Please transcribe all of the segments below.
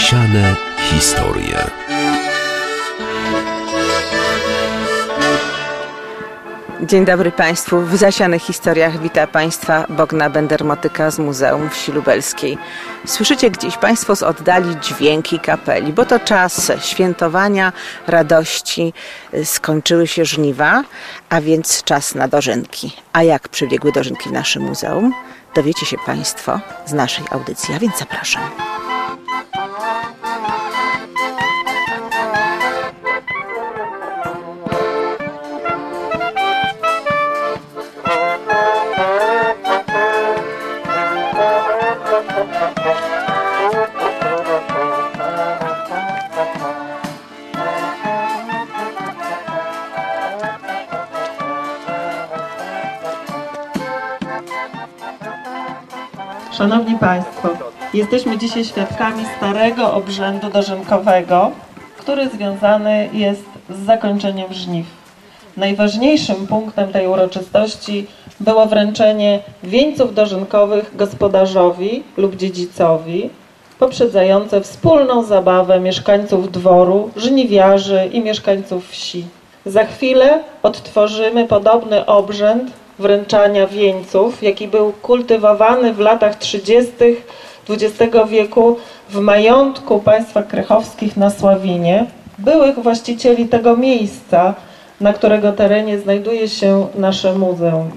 Zasiane historie. Dzień dobry Państwu. W zasianych historiach wita Państwa Bogna Bendermotyka z Muzeum Wsi Lubelskiej. Słyszycie gdzieś Państwo z oddali dźwięki kapeli, bo to czas świętowania, radości. Skończyły się żniwa, a więc czas na dożynki. A jak przebiegły dożynki w naszym muzeum? Dowiecie się Państwo z naszej audycji, a więc zapraszam. Szanowni Państwo, jesteśmy dzisiaj świadkami starego obrzędu dożynkowego, który związany jest z zakończeniem żniw. Najważniejszym punktem tej uroczystości było wręczenie wieńców dożynkowych gospodarzowi lub dziedzicowi, poprzedzające wspólną zabawę mieszkańców dworu, żniwiarzy i mieszkańców wsi. Za chwilę odtworzymy podobny obrzęd wręczania wieńców, jaki był kultywowany w latach 30. XX wieku w majątku państwa krechowskich na Sławinie, byłych właścicieli tego miejsca, na którego terenie znajduje się nasze muzeum.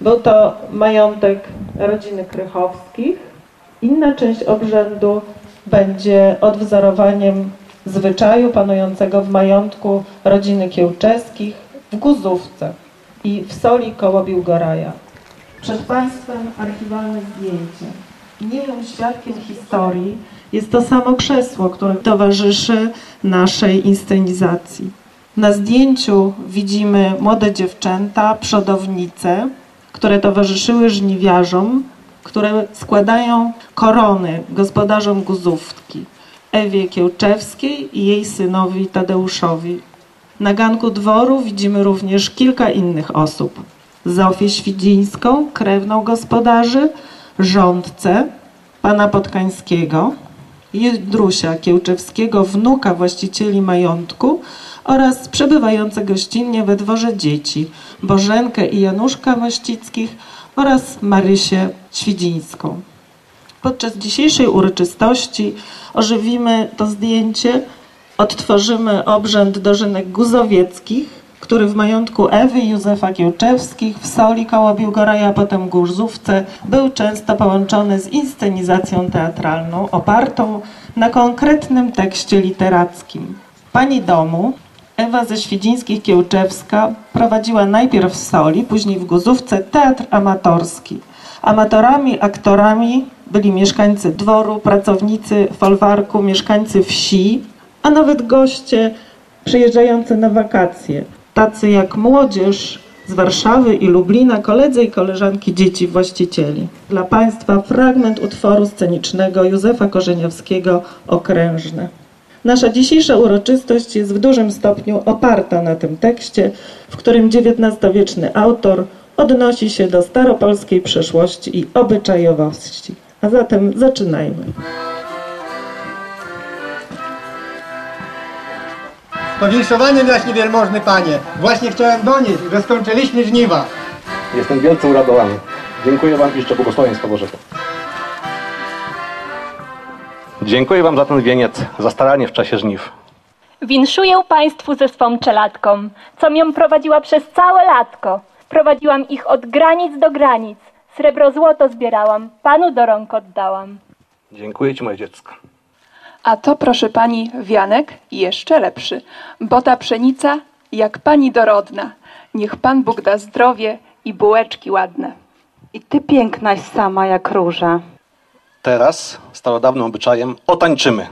Był to majątek rodziny Krychowskich. Inna część obrzędu będzie odwzorowaniem zwyczaju panującego w majątku rodziny Kiełczeskich w Guzówce i w soli koło Biłgoraja. Przed Państwem archiwalne zdjęcie. Niemym świadkiem historii jest to samo krzesło, które towarzyszy naszej inscenizacji. Na zdjęciu widzimy młode dziewczęta, przodownice, które towarzyszyły żniwiarzom, które składają korony gospodarzom Guzówki, Ewie Kiełczewskiej i jej synowi Tadeuszowi. Na ganku dworu widzimy również kilka innych osób. Zofię Świdzińską, krewną gospodarzy, rządcę, pana Podkańskiego, Jedrusia Kiełczewskiego, wnuka właścicieli majątku oraz przebywające gościnnie we dworze dzieci, Bożenkę i Januszka Mościckich oraz Marysię Świdzińską. Podczas dzisiejszej uroczystości ożywimy to zdjęcie odtworzymy obrzęd dożynek guzowieckich, który w majątku Ewy Józefa Kiełczewskich w Soli koło Biłgoraja, a potem Górzówce był często połączony z inscenizacją teatralną opartą na konkretnym tekście literackim. Pani domu Ewa ze Świdzińskich Kiełczewska prowadziła najpierw w Soli, później w Guzówce teatr amatorski. Amatorami, aktorami byli mieszkańcy dworu, pracownicy folwarku, mieszkańcy wsi, a nawet goście przyjeżdżający na wakacje, tacy jak młodzież z Warszawy i Lublina, koledzy i koleżanki dzieci właścicieli. Dla Państwa fragment utworu scenicznego Józefa Korzeniowskiego Okrężne. Nasza dzisiejsza uroczystość jest w dużym stopniu oparta na tym tekście, w którym XIX-wieczny autor odnosi się do staropolskiej przeszłości i obyczajowości. A zatem zaczynajmy. Powinszowanym jaśnie wielmożny panie, właśnie chciałem donieść, że skończyliśmy żniwa. Jestem wielce uradowany. Dziękuję Wam jeszcze błogosławieństwa Bożego. Dziękuję Wam za ten wieniec, za staranie w czasie żniw. Winszuję Państwu ze swą czeladką, co mię prowadziła przez całe latko. Prowadziłam ich od granic do granic. Srebro złoto zbierałam, Panu do rąk oddałam. Dziękuję Ci, moje dziecko. A to, proszę pani, wianek jeszcze lepszy, bo ta pszenica jak pani dorodna. Niech pan Bóg da zdrowie i bułeczki ładne. I ty pięknaś sama jak róża. Teraz, starodawnym obyczajem, otańczymy.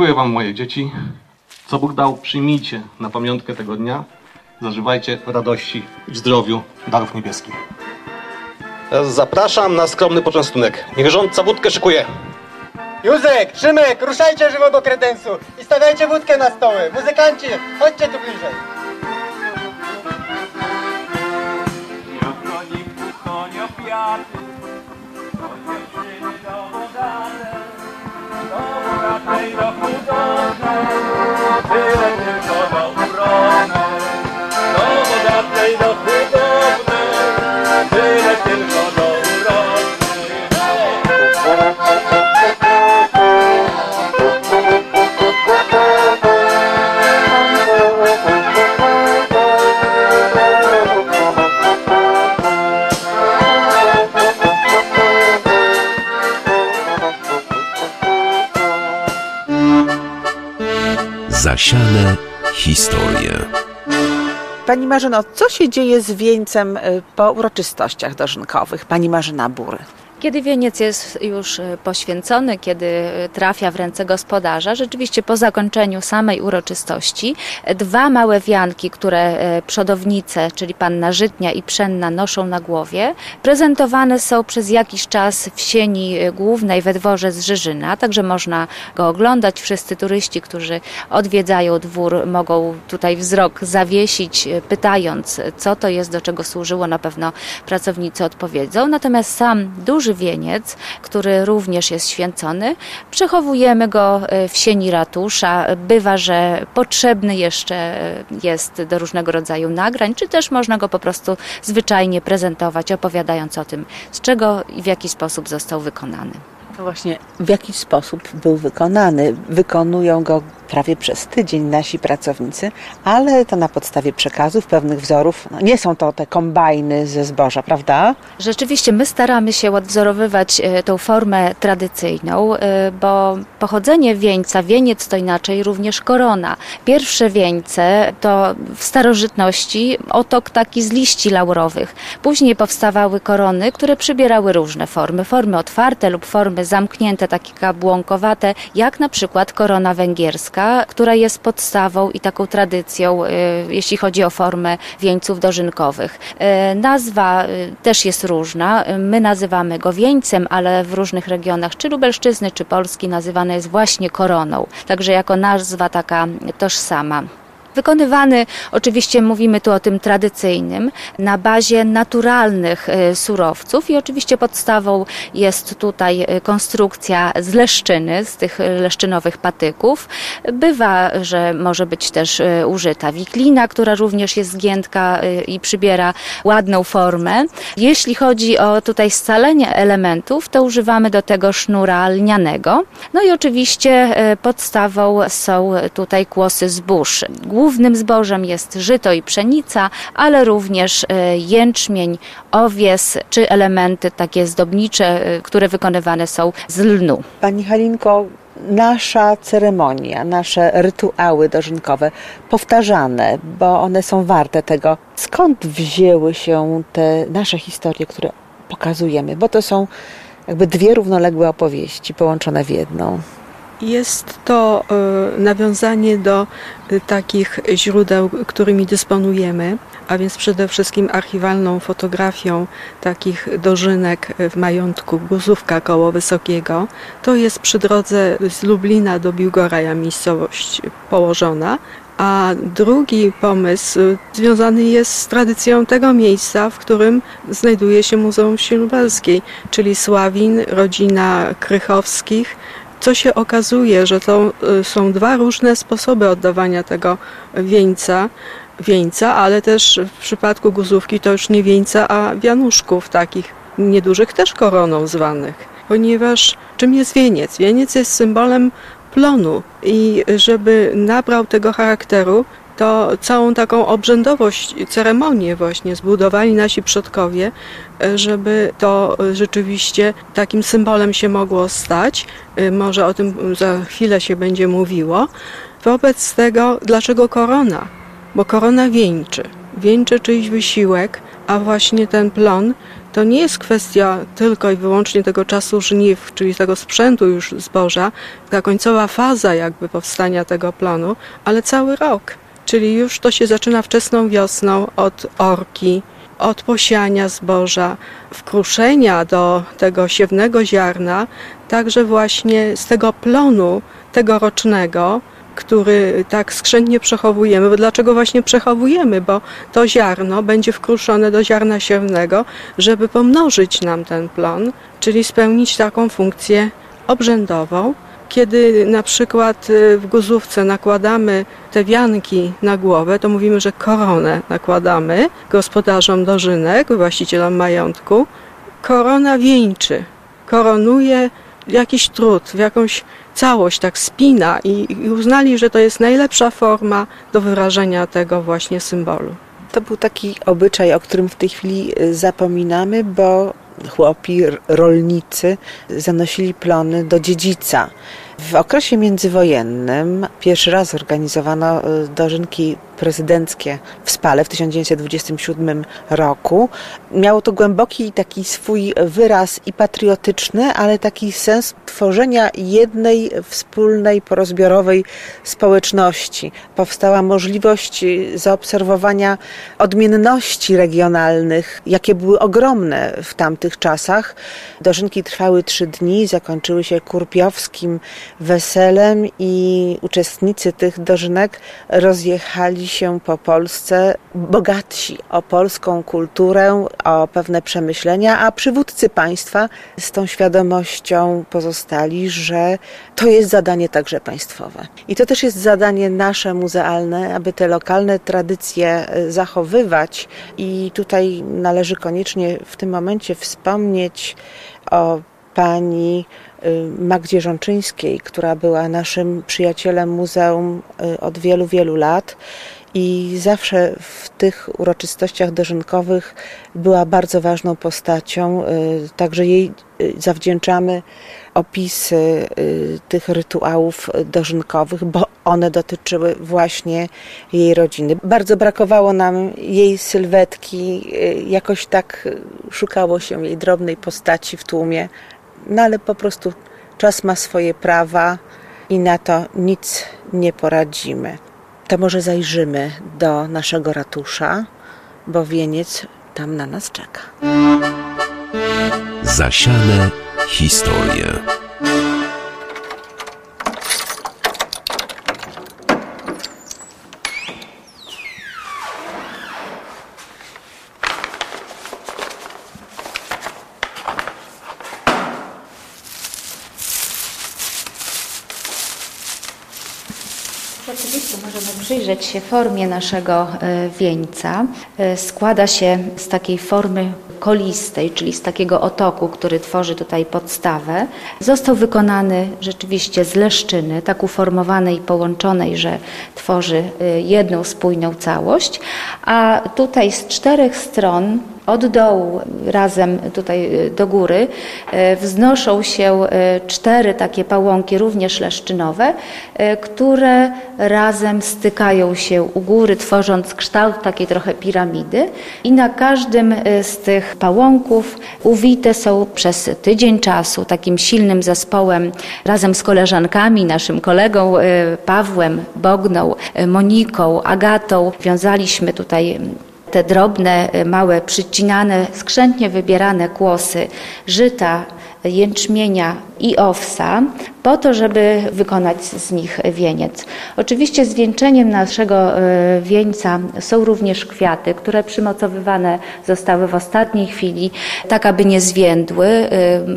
Dziękuję Wam, moje dzieci. Co Bóg dał, przyjmijcie na pamiątkę tego dnia. Zażywajcie radości w zdrowiu darów niebieskich. Zapraszam na skromny poczęstunek. Niech rządca wódkę szykuje. Józek, Szymek, ruszajcie żywo do kredensu i stawiajcie wódkę na stoły. Muzykanci, chodźcie tu bliżej. Tyle tylko do Zasiane historie. Pani Marzeno, co się dzieje z wieńcem y, po uroczystościach dożynkowych? Pani Marzena Bury. Kiedy wieniec jest już e, poświęcony, kiedy e, trafia w ręce gospodarza, rzeczywiście po zakończeniu samej uroczystości e, dwa małe wianki, które przodownice, czyli panna Żytnia i Pszenna noszą na głowie, prezentowane są przez jakiś czas w sieni głównej we dworze z Żyżyna, także można go oglądać. Wszyscy turyści, którzy odwiedzają dwór, mogą tutaj wzrok zawiesić, pytając, co to jest, do czego służyło. Na pewno pracownicy odpowiedzą. Natomiast sam duży duży wieniec, który również jest święcony. Przechowujemy go e, w sieni ratusza. Bywa, że potrzebny jeszcze e, jest do różnego rodzaju nagrań, czy też można go po prostu zwyczajnie prezentować, opowiadając o tym, z czego i w jaki sposób został wykonany. Właśnie, w jaki sposób był wykonany? Wykonują go prawie przez tydzień nasi pracownicy, ale to na podstawie przekazów, pewnych wzorów. No nie są to te kombajny ze zboża, prawda? Rzeczywiście my staramy się odwzorowywać e, tą formę tradycyjną, e, bo pochodzenie wieńca, wieniec to inaczej również korona. Pierwsze wieńce to w starożytności otok taki z liści laurowych. Później powstawały korony, które przybierały różne formy. Formy otwarte lub formy zamknięte, takie kabłąkowate, jak na przykład korona węgierska która jest podstawą i taką tradycją, y, jeśli chodzi o formę wieńców dożynkowych. Y, nazwa y, też jest różna. My nazywamy go wieńcem, ale w różnych regionach, czy Lubelszczyzny, czy Polski, nazywane jest właśnie koroną. Także jako nazwa taka tożsama. Wykonywany, oczywiście mówimy tu o tym tradycyjnym, na bazie naturalnych e, surowców i oczywiście podstawą jest tutaj e, konstrukcja z leszczyny, z tych leszczynowych patyków. Bywa, że może być też e, użyta wiklina, która również jest zgiętka i przybiera ładną formę. Jeśli chodzi o tutaj scalenie elementów, to używamy do tego sznura lnianego. No i oczywiście podstawą są tutaj kłosy zbóż Głównym zbożem jest żyto i pszenica, ale również e, jęczmień, owies czy elementy takie zdobnicze, e, które wykonywane są z lnu. Pani Halinko, nasza ceremonia, nasze rytuały dożynkowe powtarzane, bo one są warte tego. Skąd wzięły się te nasze historie, które pokazujemy? Bo to są jakby dwie równoległe opowieści połączone w jedną. Jest to e, nawiązanie do e, takich źródeł, którymi dysponujemy, a więc przede wszystkim archiwalną fotografią takich dożynek w majątku Guzówka koło Wysokiego. To jest przy drodze z Lublina do Biłgoraja miejscowość położona, a drugi pomysł związany jest z tradycją tego miejsca, w którym znajduje się Muzeum Wsi Lubelskiej, czyli Sławin, rodzina Krychowskich, co się okazuje, że to y, są dwa różne sposoby oddawania tego wieńca, wieńca, ale też w przypadku guzówki to już nie wieńca, a wianuszków takich niedużych, też koroną zwanych. Ponieważ czym jest wieniec? Wieniec jest symbolem plonu i żeby nabrał tego charakteru, to całą taką obrzędowość, ceremonię właśnie zbudowali nasi przodkowie, żeby to rzeczywiście takim symbolem się mogło stać. Może o tym za chwilę się będzie mówiło. Wobec tego, dlaczego korona? Bo korona wieńczy. Wieńczy czyjś wysiłek, a właśnie ten plon to nie jest kwestia tylko i wyłącznie tego czasu żniw, czyli tego sprzętu już zboża, ta końcowa faza jakby powstania tego plonu, ale cały rok. Czyli już to się zaczyna wczesną wiosną od orki, od posiania zboża, wkruszenia do tego siewnego ziarna, także właśnie z tego plonu tegorocznego, który tak skrzętnie przechowujemy. Bo dlaczego właśnie przechowujemy? Bo to ziarno będzie wkruszone do ziarna siewnego, żeby pomnożyć nam ten plon, czyli spełnić taką funkcję obrzędową. Kiedy na przykład y, w guzówce nakładamy te wianki na głowę, to mówimy, że koronę nakładamy gospodarzom dożynek, właścicielom majątku. Korona wieńczy, koronuje jakiś trud, w jakąś całość, tak spina i, i uznali, że to jest najlepsza forma do wyrażenia tego właśnie symbolu. To był taki obyczaj, o którym w tej chwili y, zapominamy, bo chłopi, rolnicy zanosili plony do dziedzica. W okresie międzywojennym pierwszy raz organizowano y, dożynki prezydenckie w Spale w 1927 roku. Miało to głęboki taki swój wyraz i patriotyczny, ale taki sens tworzenia jednej wspólnej, porozbiorowej społeczności. Powstała możliwość zaobserwowania odmienności regionalnych, jakie były ogromne w tamtych czasach. Dożynki trwały trzy dni, zakończyły się kurpiowskim weselem i uczestnicy tych dożynek rozjechali się po Polsce bogatsi o polską kulturę, o pewne przemyślenia, a przywódcy państwa z tą świadomością pozostali, że to jest zadanie także państwowe. I to też jest zadanie nasze muzealne, aby te lokalne tradycje e, zachowywać i tutaj należy koniecznie w tym momencie wspomnieć o pani Magdzie Żonczyńskiej, która była naszym przyjacielem muzeum y, od wielu, wielu lat i zawsze w tych uroczystościach dożynkowych była bardzo ważną postacią. Y, także jej zawdzięczamy opisy tych rytuałów dożynkowych, bo one dotyczyły właśnie jej rodziny. Bardzo brakowało nam jej sylwetki, jakoś tak szukało się jej drobnej postaci w tłumie no ale po prostu czas ma swoje prawa i na to nic nie poradzimy. To może zajrzymy do naszego ratusza, bo wieniec tam na nas czeka. Zasiane historie. Się formie naszego e, wieńca. E, składa się z takiej formy kolistej, czyli z takiego otoku, który tworzy tutaj podstawę. Został wykonany rzeczywiście z leszczyny, tak uformowanej i połączonej, że tworzy e, jedną spójną całość, a tutaj z czterech stron od dołu razem tutaj y, do góry y, wznoszą się y, cztery takie pałąki, również leszczynowe, które razem stykają się u góry, tworząc kształt takiej trochę piramidy. I na każdym z tych pałąków uwite są przez tydzień czasu takim silnym zespołem razem z koleżankami, naszym kolegą Pawłem, Bogną, Moniką, Agatą. Wiązaliśmy tutaj te drobne, y, małe, przycinane, skrzętnie wybierane kłosy żyta, jęczmienia i owsa, po to, żeby wykonać z nich wieniec. Oczywiście zwieńczeniem naszego e, wieńca są również kwiaty, które przymocowywane zostały w ostatniej chwili, tak aby nie zwiędły, e,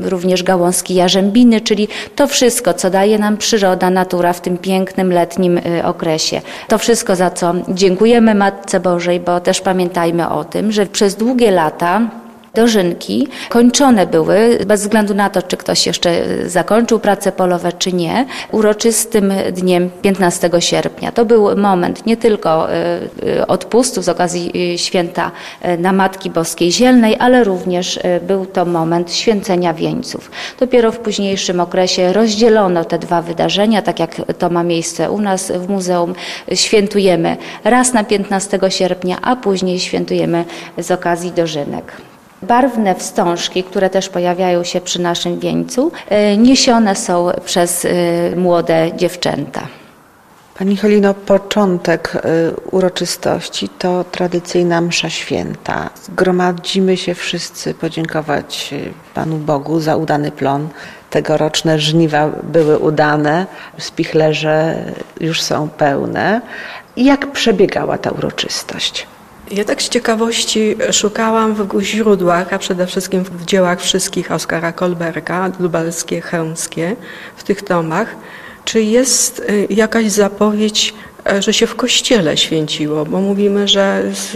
również gałązki jarzębiny, czyli to wszystko, co daje nam przyroda, natura w tym pięknym letnim e, okresie. To wszystko, za co dziękujemy Matce Bożej, bo też pamiętajmy o tym, że przez długie lata dożynki kończone były, bez względu na to, czy ktoś jeszcze zakończył prace polowe, czy nie, uroczystym dniem 15 sierpnia. To był moment nie tylko e, e, odpustu z okazji e, święta na Matki Boskiej Zielnej, ale również był to moment święcenia wieńców. Dopiero w późniejszym okresie rozdzielono te dwa wydarzenia, tak jak to ma miejsce u nas w muzeum. Świętujemy raz na 15 sierpnia, a później świętujemy z okazji dożynek. Barwne wstążki, które też pojawiają się przy naszym wieńcu, e, niesione są przez e, młode dziewczęta. Pani Cholino, początek y, uroczystości to tradycyjna msza święta. Zgromadzimy się wszyscy podziękować Panu Bogu za udany plon. Tegoroczne żniwa były udane, spichlerze już są pełne. Jak przebiegała ta uroczystość? Ja tak z ciekawości szukałam w źródłach, a przede wszystkim w dziełach wszystkich Oskara Kolberga, lubelskie, chełmskie, w tych tomach, czy jest y, jakaś zapowiedź, e, że się w kościele święciło, bo mówimy, że z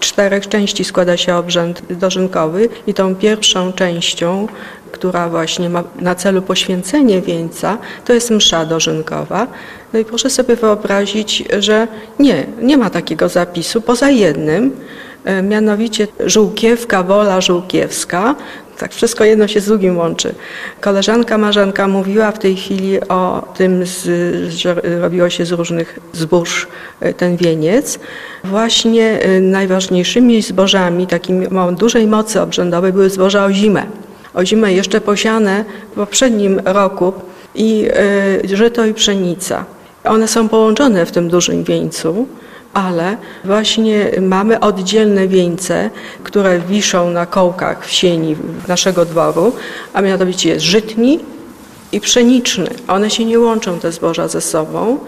czterech części składa się obrzęd dożynkowy i tą pierwszą częścią, która właśnie ma na celu poświęcenie wieńca, to jest msza dożynkowa. No i proszę sobie wyobrazić, że nie, nie ma takiego zapisu, poza jednym, e, mianowicie Żółkiewka, Wola Żółkiewska, tak wszystko jedno się z drugim łączy. Koleżanka Marzenka mówiła w tej chwili o tym, że robiło się z różnych zbóż e, ten wieniec. Właśnie e, najważniejszymi zbożami, takimi o dużej mocy obrzędowej były zboża o zimę. O zimę jeszcze posiane w poprzednim roku i żyto i pszenica. One są połączone w tym dużym wieńcu, ale właśnie mamy oddzielne wieńce, które wiszą na kołkach w sieni naszego dworu, a mianowicie jest żytni i pszeniczny. One się nie łączą, te zboża ze sobą,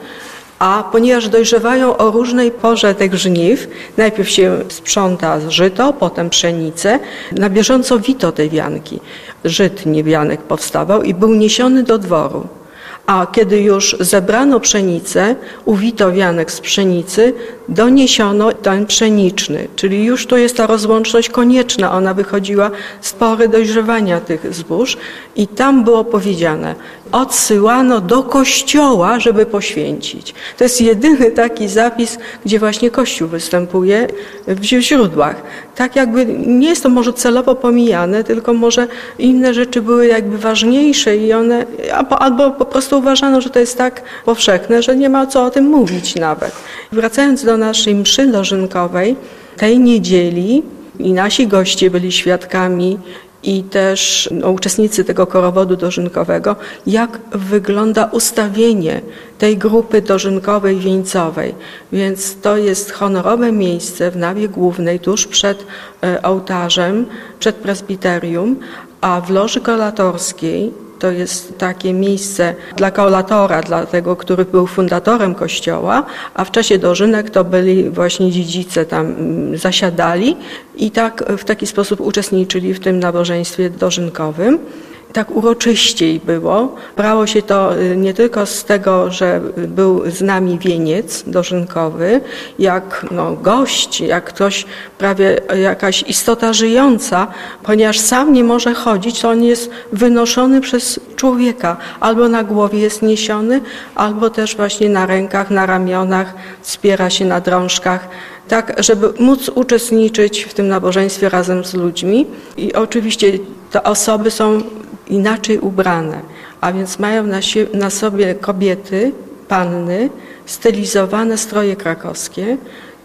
a ponieważ dojrzewają o różnej porze tych żniw, najpierw się sprząta żyto, potem pszenicę, na bieżąco wito tej wianki. Żytni wianek powstawał i był niesiony do dworu. A kiedy już zebrano pszenicę, uwito wianek z pszenicy, doniesiono ten pszeniczny, czyli już to jest ta rozłączność konieczna. Ona wychodziła z pory dojrzewania tych zbóż i tam było powiedziane, odsyłano do kościoła, żeby poświęcić. To jest jedyny taki zapis, gdzie właśnie Kościół występuje w źródłach. Tak jakby nie jest to może celowo pomijane, tylko może inne rzeczy były jakby ważniejsze i one, albo po prostu uważano, że to jest tak powszechne, że nie ma co o tym mówić nawet. Wracając do naszej mszy dożynkowej, tej niedzieli i nasi goście byli świadkami i też no, uczestnicy tego korowodu dożynkowego, jak wygląda ustawienie tej grupy dożynkowej wieńcowej. Więc to jest honorowe miejsce w nawie głównej, tuż przed e, ołtarzem, przed presbiterium, a w loży kolatorskiej to jest takie miejsce dla kaulatora, dla tego, który był fundatorem kościoła, a w czasie dożynek to byli właśnie dziedzice tam mm, zasiadali i tak w taki sposób uczestniczyli w tym nabożeństwie dożynkowym tak uroczyściej było. Brało się to y, nie tylko z tego, że był z nami wieniec dożynkowy, jak no, gość, jak ktoś, prawie jakaś istota żyjąca, ponieważ sam nie może chodzić, to on jest wynoszony przez człowieka. Albo na głowie jest niesiony, albo też właśnie na rękach, na ramionach, wspiera się na drążkach tak, żeby móc uczestniczyć w tym nabożeństwie razem z ludźmi. I oczywiście te osoby są inaczej ubrane, a więc mają na, sie, na sobie kobiety, panny, stylizowane stroje krakowskie.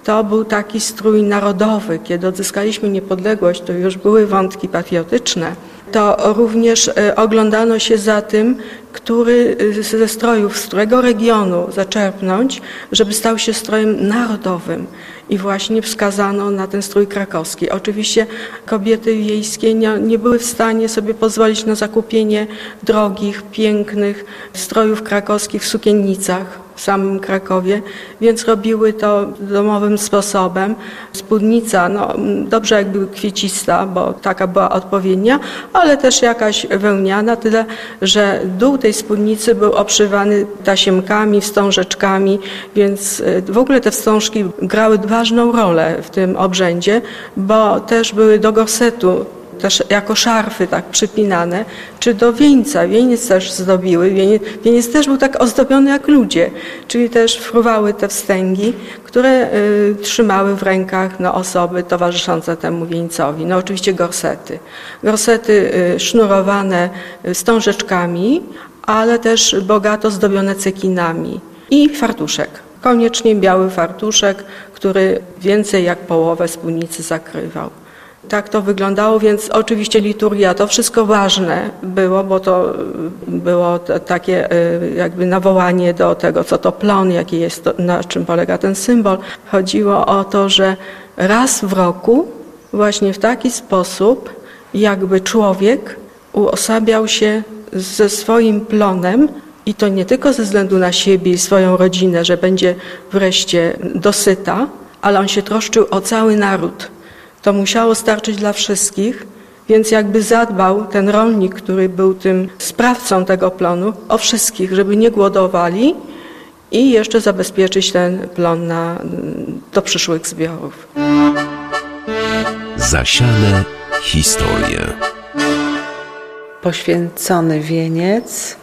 To był taki strój narodowy. Kiedy odzyskaliśmy niepodległość, to już były wątki patriotyczne. To również e, oglądano się za tym, który e, ze strojów, z którego regionu zaczerpnąć, żeby stał się strojem narodowym i właśnie wskazano na ten strój krakowski. Oczywiście kobiety wiejskie nie, nie były w stanie sobie pozwolić na zakupienie drogich, pięknych strojów krakowskich w sukiennicach w samym Krakowie, więc robiły to domowym sposobem. Spódnica, no dobrze jakby kwiecista, bo taka była odpowiednia, ale też jakaś wełniana, tyle, że dół tej spódnicy był obszywany tasiemkami, wstążeczkami, więc y, w ogóle te wstążki grały ważną rolę w tym obrzędzie, bo też były do gorsetu też jako szarfy tak przypinane, czy do wieńca. Wieniec też zdobiły. Wieniec, wieniec też był tak ozdobiony jak ludzie, czyli też fruwały te wstęgi, które y, trzymały w rękach no, osoby towarzyszące temu wieńcowi. No oczywiście gorsety. Gorsety y, sznurowane wstążeczkami, ale też bogato zdobione cekinami i fartuszek. Koniecznie biały fartuszek, który więcej jak połowę spódnicy zakrywał. Tak to wyglądało, więc oczywiście liturgia to wszystko ważne było, bo to było takie y, jakby nawołanie do tego, co to plon, jaki jest to, na czym polega ten symbol. Chodziło o to, że raz w roku właśnie w taki sposób jakby człowiek uosabiał się ze swoim plonem i to nie tylko ze względu na siebie i swoją rodzinę, że będzie wreszcie dosyta, ale on się troszczył o cały naród. To musiało starczyć dla wszystkich, więc jakby zadbał ten rolnik, który był tym sprawcą tego plonu, o wszystkich, żeby nie głodowali i jeszcze zabezpieczyć ten plon na, do przyszłych zbiorów. Zasiane historie. Poświęcony wieniec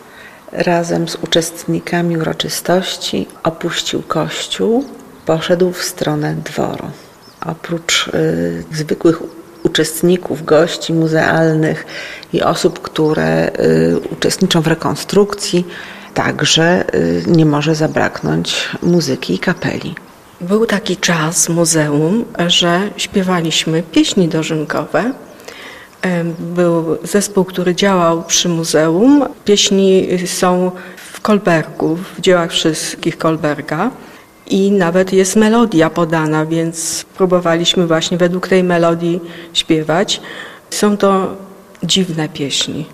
razem z uczestnikami uroczystości opuścił kościół, poszedł w stronę dworu. Oprócz y, zwykłych uczestników, gości muzealnych i osób, które y, uczestniczą w rekonstrukcji, także y, nie może zabraknąć muzyki i kapeli. Był taki czas muzeum, że śpiewaliśmy pieśni dożynkowe. Był zespół, który działał przy muzeum. Pieśni są w Kolbergu, w dziełach wszystkich Kolberga. I nawet jest melodia podana, więc próbowaliśmy właśnie według tej melodii śpiewać. Są to dziwne pieśni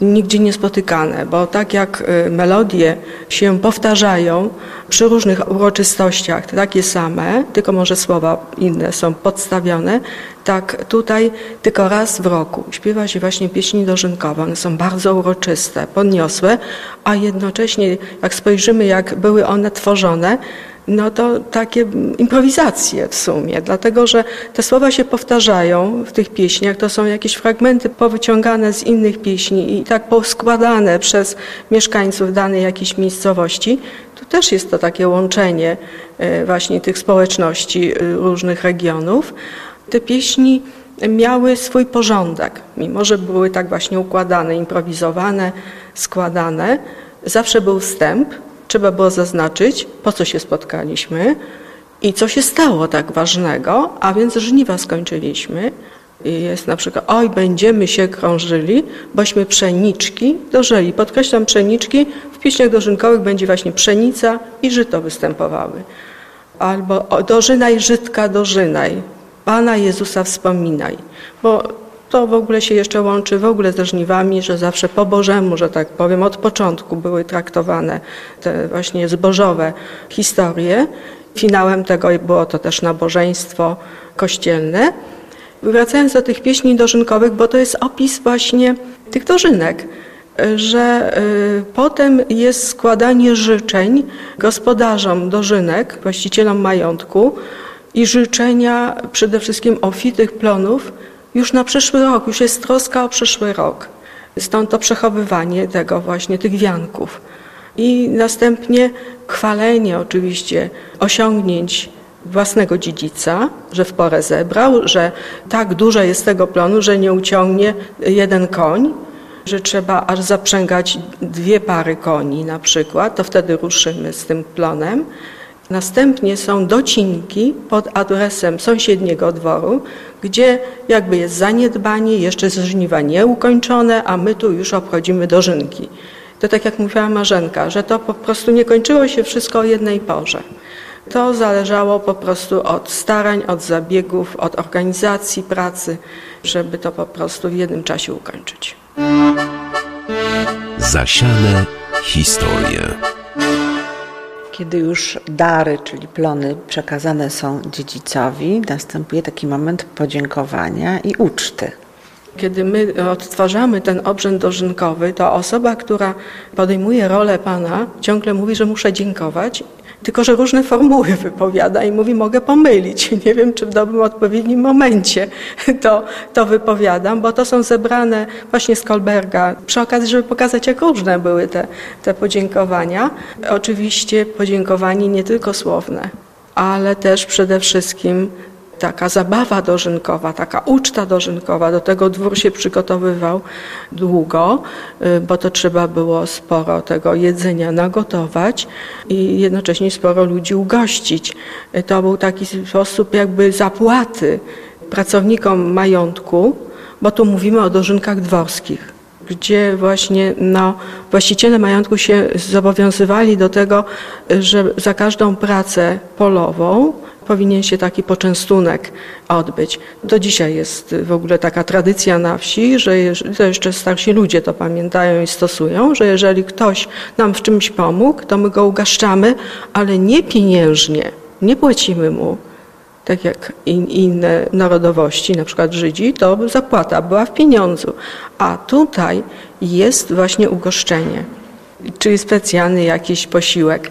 nigdzie niespotykane, bo tak jak y, melodie się powtarzają przy różnych uroczystościach, takie same, tylko może słowa inne są podstawione, tak tutaj tylko raz w roku śpiewa się właśnie pieśni dożynkowe. One są bardzo uroczyste, podniosłe, a jednocześnie jak spojrzymy, jak były one tworzone, no to takie improwizacje w sumie, dlatego że te słowa się powtarzają w tych pieśniach, to są jakieś fragmenty powyciągane z innych pieśni i tak poskładane przez mieszkańców danej jakiejś miejscowości. Tu też jest to takie łączenie e, właśnie tych społeczności e, różnych regionów. Te pieśni miały swój porządek, mimo że były tak właśnie układane, improwizowane, składane. Zawsze był wstęp, trzeba było zaznaczyć, po co się spotkaliśmy i co się stało tak ważnego, a więc żniwa skończyliśmy. I jest na przykład, oj, będziemy się krążyli, bośmy pszeniczki dożeli. Podkreślam pszeniczki, w pieśniach dożynkowych będzie właśnie pszenica i żyto występowały. Albo dożynaj żytka, dożynaj, Pana Jezusa wspominaj. Bo to w ogóle się jeszcze łączy w ogóle ze żniwami, że zawsze po Bożemu, że tak powiem, od początku były traktowane te właśnie zbożowe historie. Finałem tego było to też nabożeństwo kościelne. Wracając do tych pieśni dożynkowych, bo to jest opis właśnie tych dożynek, że y, potem jest składanie życzeń gospodarzom dożynek, właścicielom majątku i życzenia przede wszystkim ofitych plonów, już na przyszły rok, już jest troska o przyszły rok. Stąd to przechowywanie tego właśnie, tych wianków. I następnie chwalenie oczywiście osiągnięć własnego dziedzica, że w porę zebrał, że tak dużo jest tego plonu, że nie uciągnie jeden koń, że trzeba aż zaprzęgać dwie pary koni na przykład, to wtedy ruszymy z tym plonem. Następnie są docinki pod adresem sąsiedniego dworu, gdzie jakby jest zaniedbanie, jeszcze jest żniwa nieukończone, a my tu już obchodzimy dożynki. To tak jak mówiła Marzenka, że to po prostu nie kończyło się wszystko o jednej porze. To zależało po prostu od starań, od zabiegów, od organizacji pracy, żeby to po prostu w jednym czasie ukończyć. Zasiane historie. Kiedy już dary, czyli plony przekazane są dziedzicowi, następuje taki moment podziękowania i uczty. Kiedy my odtwarzamy ten obrzęd dożynkowy, to osoba, która podejmuje rolę Pana, ciągle mówi, że muszę dziękować tylko że różne formuły wypowiada i mówi, mogę pomylić. Nie wiem, czy w dobrym, odpowiednim momencie to, to wypowiadam, bo to są zebrane właśnie z Kolberga przy okazji, żeby pokazać, jak różne były te, te podziękowania. Oczywiście podziękowanie nie tylko słowne, ale też przede wszystkim taka zabawa dożynkowa, taka uczta dożynkowa. Do tego dwór się przygotowywał długo, y, bo to trzeba było sporo tego jedzenia nagotować i jednocześnie sporo ludzi ugościć. Y, to był taki sposób jakby zapłaty pracownikom majątku, bo tu mówimy o dożynkach dworskich, gdzie właśnie no, właściciele majątku się zobowiązywali do tego, że za każdą pracę polową powinien się taki poczęstunek odbyć. Do dzisiaj jest w ogóle taka tradycja na wsi, że to jeszcze starsi ludzie to pamiętają i stosują, że jeżeli ktoś nam w czymś pomógł, to my go ugaszczamy, ale nie pieniężnie, nie płacimy mu, tak jak in, inne narodowości, na przykład Żydzi, to zapłata była w pieniądzu. A tutaj jest właśnie ugoszczenie, czyli specjalny jakiś posiłek.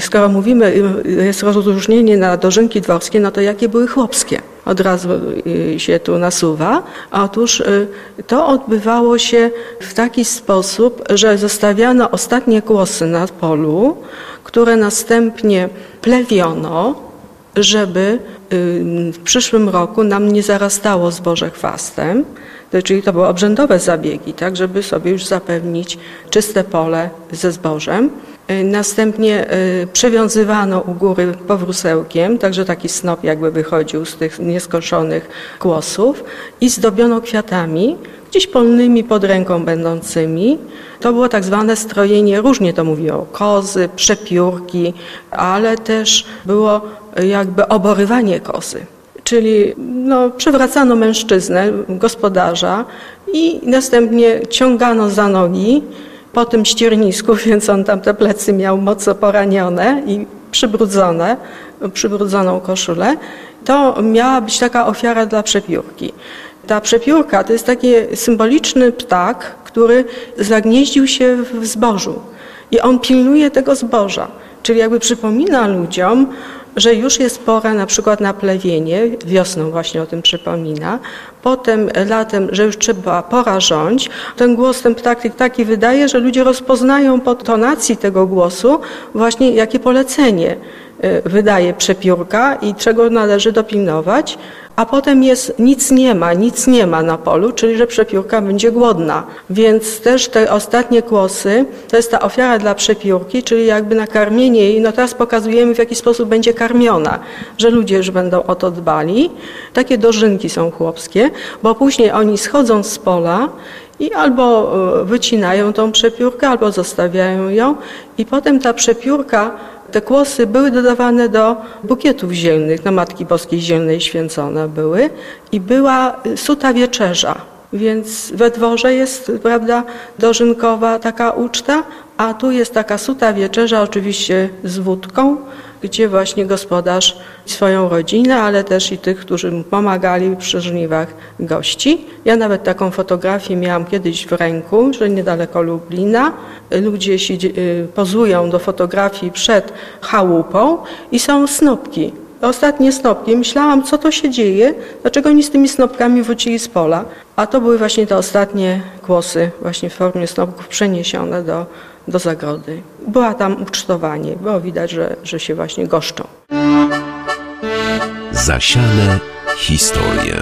Skoro mówimy, jest rozróżnienie na dożynki dworskie, no to jakie były chłopskie? Od razu y, się tu nasuwa. Otóż y, to odbywało się w taki sposób, że zostawiano ostatnie kłosy na polu, które następnie plewiono, żeby w przyszłym roku nam nie zarastało zboże chwastem, czyli to były obrzędowe zabiegi, tak, żeby sobie już zapewnić czyste pole ze zbożem. Y, następnie y, przewiązywano u góry powrósełkiem, także taki snop jakby wychodził z tych nieskoszonych kłosów i zdobiono kwiatami, gdzieś polnymi pod ręką będącymi. To było tak zwane strojenie, różnie to mówiło, kozy, przepiórki, ale też było jakby oborywanie kozy. Czyli no, przywracano mężczyznę, gospodarza i następnie ciągano za nogi po tym ściernisku, więc on tam te plecy miał mocno poranione i przybrudzone, przybrudzoną koszulę. To miała być taka ofiara dla przepiórki. Ta przepiórka to jest taki symboliczny ptak, który zagnieździł się w zbożu i on pilnuje tego zboża, czyli jakby przypomina ludziom, że już jest pora na przykład na plewienie, wiosną właśnie o tym przypomina, potem latem, że już trzeba pora rządź. Ten głos, ten ptak taki wydaje, że ludzie rozpoznają po tonacji tego głosu właśnie jakie polecenie wydaje przepiórka i czego należy dopilnować a potem jest nic nie ma, nic nie ma na polu, czyli że przepiórka będzie głodna. Więc też te ostatnie kłosy to jest ta ofiara dla przepiórki, czyli jakby nakarmienie jej. No teraz pokazujemy w jaki sposób będzie karmiona, że ludzie już będą o to dbali. Takie dożynki są chłopskie, bo później oni schodzą z pola i albo e, wycinają tą przepiórkę, albo zostawiają ją i potem ta przepiórka te kłosy były dodawane do bukietów zielnych, na Matki Boskiej Zielnej święcone były i była suta wieczerza. Więc we dworze jest, prawda, dożynkowa taka uczta, a tu jest taka suta wieczerza, oczywiście z wódką, gdzie właśnie gospodarz swoją rodzinę, ale też i tych, którzy pomagali przy żniwach gości. Ja nawet taką fotografię miałam kiedyś w ręku, że niedaleko Lublina. Ludzie się y, pozują do fotografii przed chałupą i są snopki. Ostatnie snopki. Myślałam, co to się dzieje, dlaczego oni z tymi snopkami wrócili z pola. A to były właśnie te ostatnie głosy, właśnie w formie snopków przeniesione do do zagrody. Była tam ucztowanie, było widać, że, że się właśnie goszczą. Zasiane historie.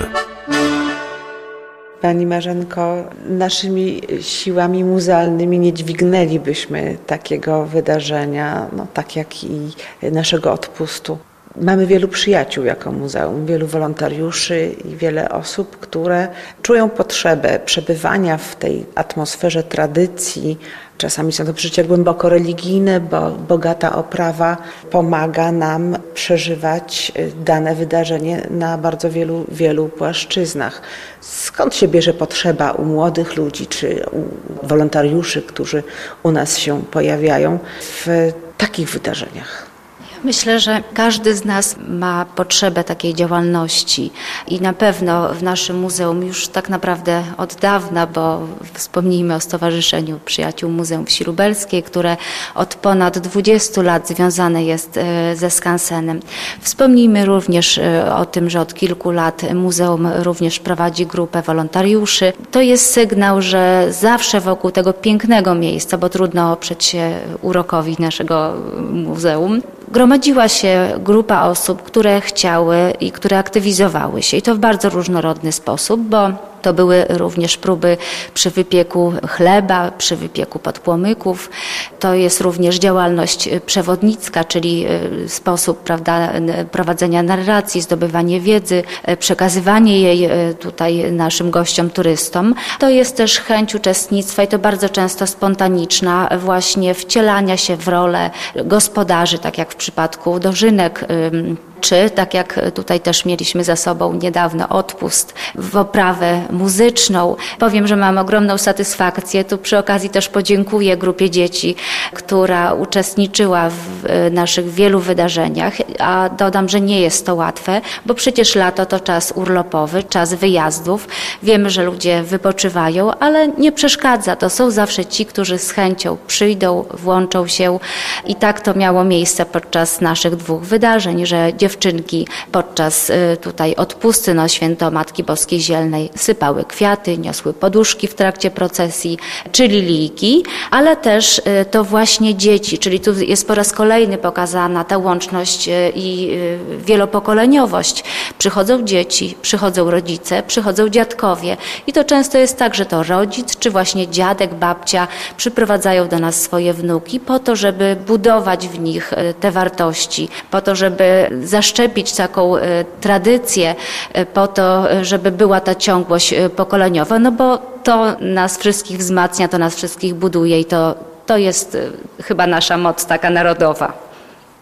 Pani Marzenko, naszymi siłami muzealnymi nie dźwignęlibyśmy takiego wydarzenia, no, tak jak i naszego odpustu. Mamy wielu przyjaciół jako muzeum, wielu wolontariuszy i wiele osób, które czują potrzebę przebywania w tej atmosferze tradycji. Czasami są to przeżycia głęboko religijne, bo bogata oprawa pomaga nam przeżywać y, dane wydarzenie na bardzo wielu, wielu płaszczyznach. Skąd się bierze potrzeba u młodych ludzi czy u wolontariuszy, którzy u nas się pojawiają w takich wydarzeniach? Myślę, że każdy z nas ma potrzebę takiej działalności i na pewno w naszym muzeum już tak naprawdę od dawna, bo wspomnijmy o Stowarzyszeniu Przyjaciół Muzeum Wsi Lubelskiej, które od ponad 20 lat związane jest e, ze skansenem. Wspomnijmy również e, o tym, że od kilku lat muzeum również prowadzi grupę wolontariuszy. To jest sygnał, że zawsze wokół tego pięknego miejsca, bo trudno oprzeć się urokowi naszego muzeum, gromadziła się grupa osób, które chciały i które aktywizowały się. I to w bardzo różnorodny sposób, bo To były również próby przy wypieku chleba, przy wypieku podpłomyków. To jest również działalność przewodnicka, czyli sposób prawda, prowadzenia narracji, zdobywanie wiedzy, przekazywanie jej tutaj naszym gościom, turystom. To jest też chęć uczestnictwa i to bardzo często spontaniczna, właśnie wcielania się w rolę gospodarzy, tak jak w przypadku dożynek czy tak jak tutaj też mieliśmy za sobą niedawno odpust w oprawę muzyczną. Powiem, że mam ogromną satysfakcję. Tu przy okazji też podziękuję grupie dzieci, która uczestniczyła w e, naszych wielu wydarzeniach, a dodam, że nie jest to łatwe, bo przecież lato to czas urlopowy, czas wyjazdów. Wiemy, że ludzie wypoczywają, ale nie przeszkadza. To są zawsze ci, którzy z chęcią przyjdą, włączą się i tak to miało miejsce podczas naszych dwóch wydarzeń, że dziewczyny dziewczynki podczas y, tutaj odpusty na święto Matki Boskiej Zielnej sypały kwiaty, niosły poduszki w trakcie procesji, czyli lilijki, ale też y, to właśnie dzieci, czyli tu jest po raz kolejny pokazana ta łączność y, i wielopokoleniowość. Przychodzą dzieci, przychodzą rodzice, przychodzą dziadkowie i to często jest tak, że to rodzic czy właśnie dziadek, babcia przyprowadzają do nas swoje wnuki po to, żeby budować w nich te wartości, po to, żeby zaszczepić taką e, tradycję e, po to, e, żeby była ta ciągłość pokoleniowa, no bo to nas wszystkich wzmacnia, to nas wszystkich buduje i to, to jest chyba nasza moc taka narodowa.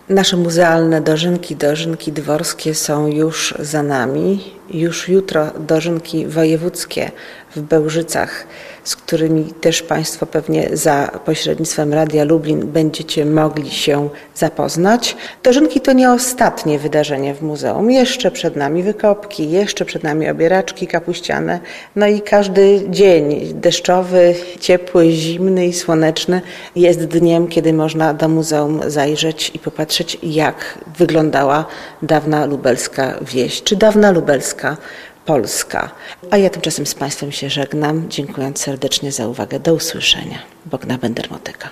Nasze muzealne dożynki, dożynki dworskie są już za nami. Już jutro dożynki wojewódzkie w Bełżycach z którymi też Państwo pewnie za pośrednictwem Radia Lublin będziecie mogli się zapoznać. Dożynki to nie ostatnie wydarzenie w muzeum. Jeszcze przed nami wykopki, jeszcze przed nami obieraczki kapuściane. No i każdy dzień deszczowy, ciepły, zimny i słoneczny jest dniem, kiedy można do muzeum zajrzeć i popatrzeć, jak wyglądała dawna lubelska wieś, czy dawna lubelska Polska. A ja tymczasem z Państwem się żegnam, dziękując serdecznie za uwagę. Do usłyszenia. Bogna Bendermotyka.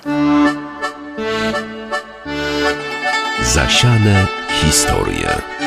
Zasiane historie.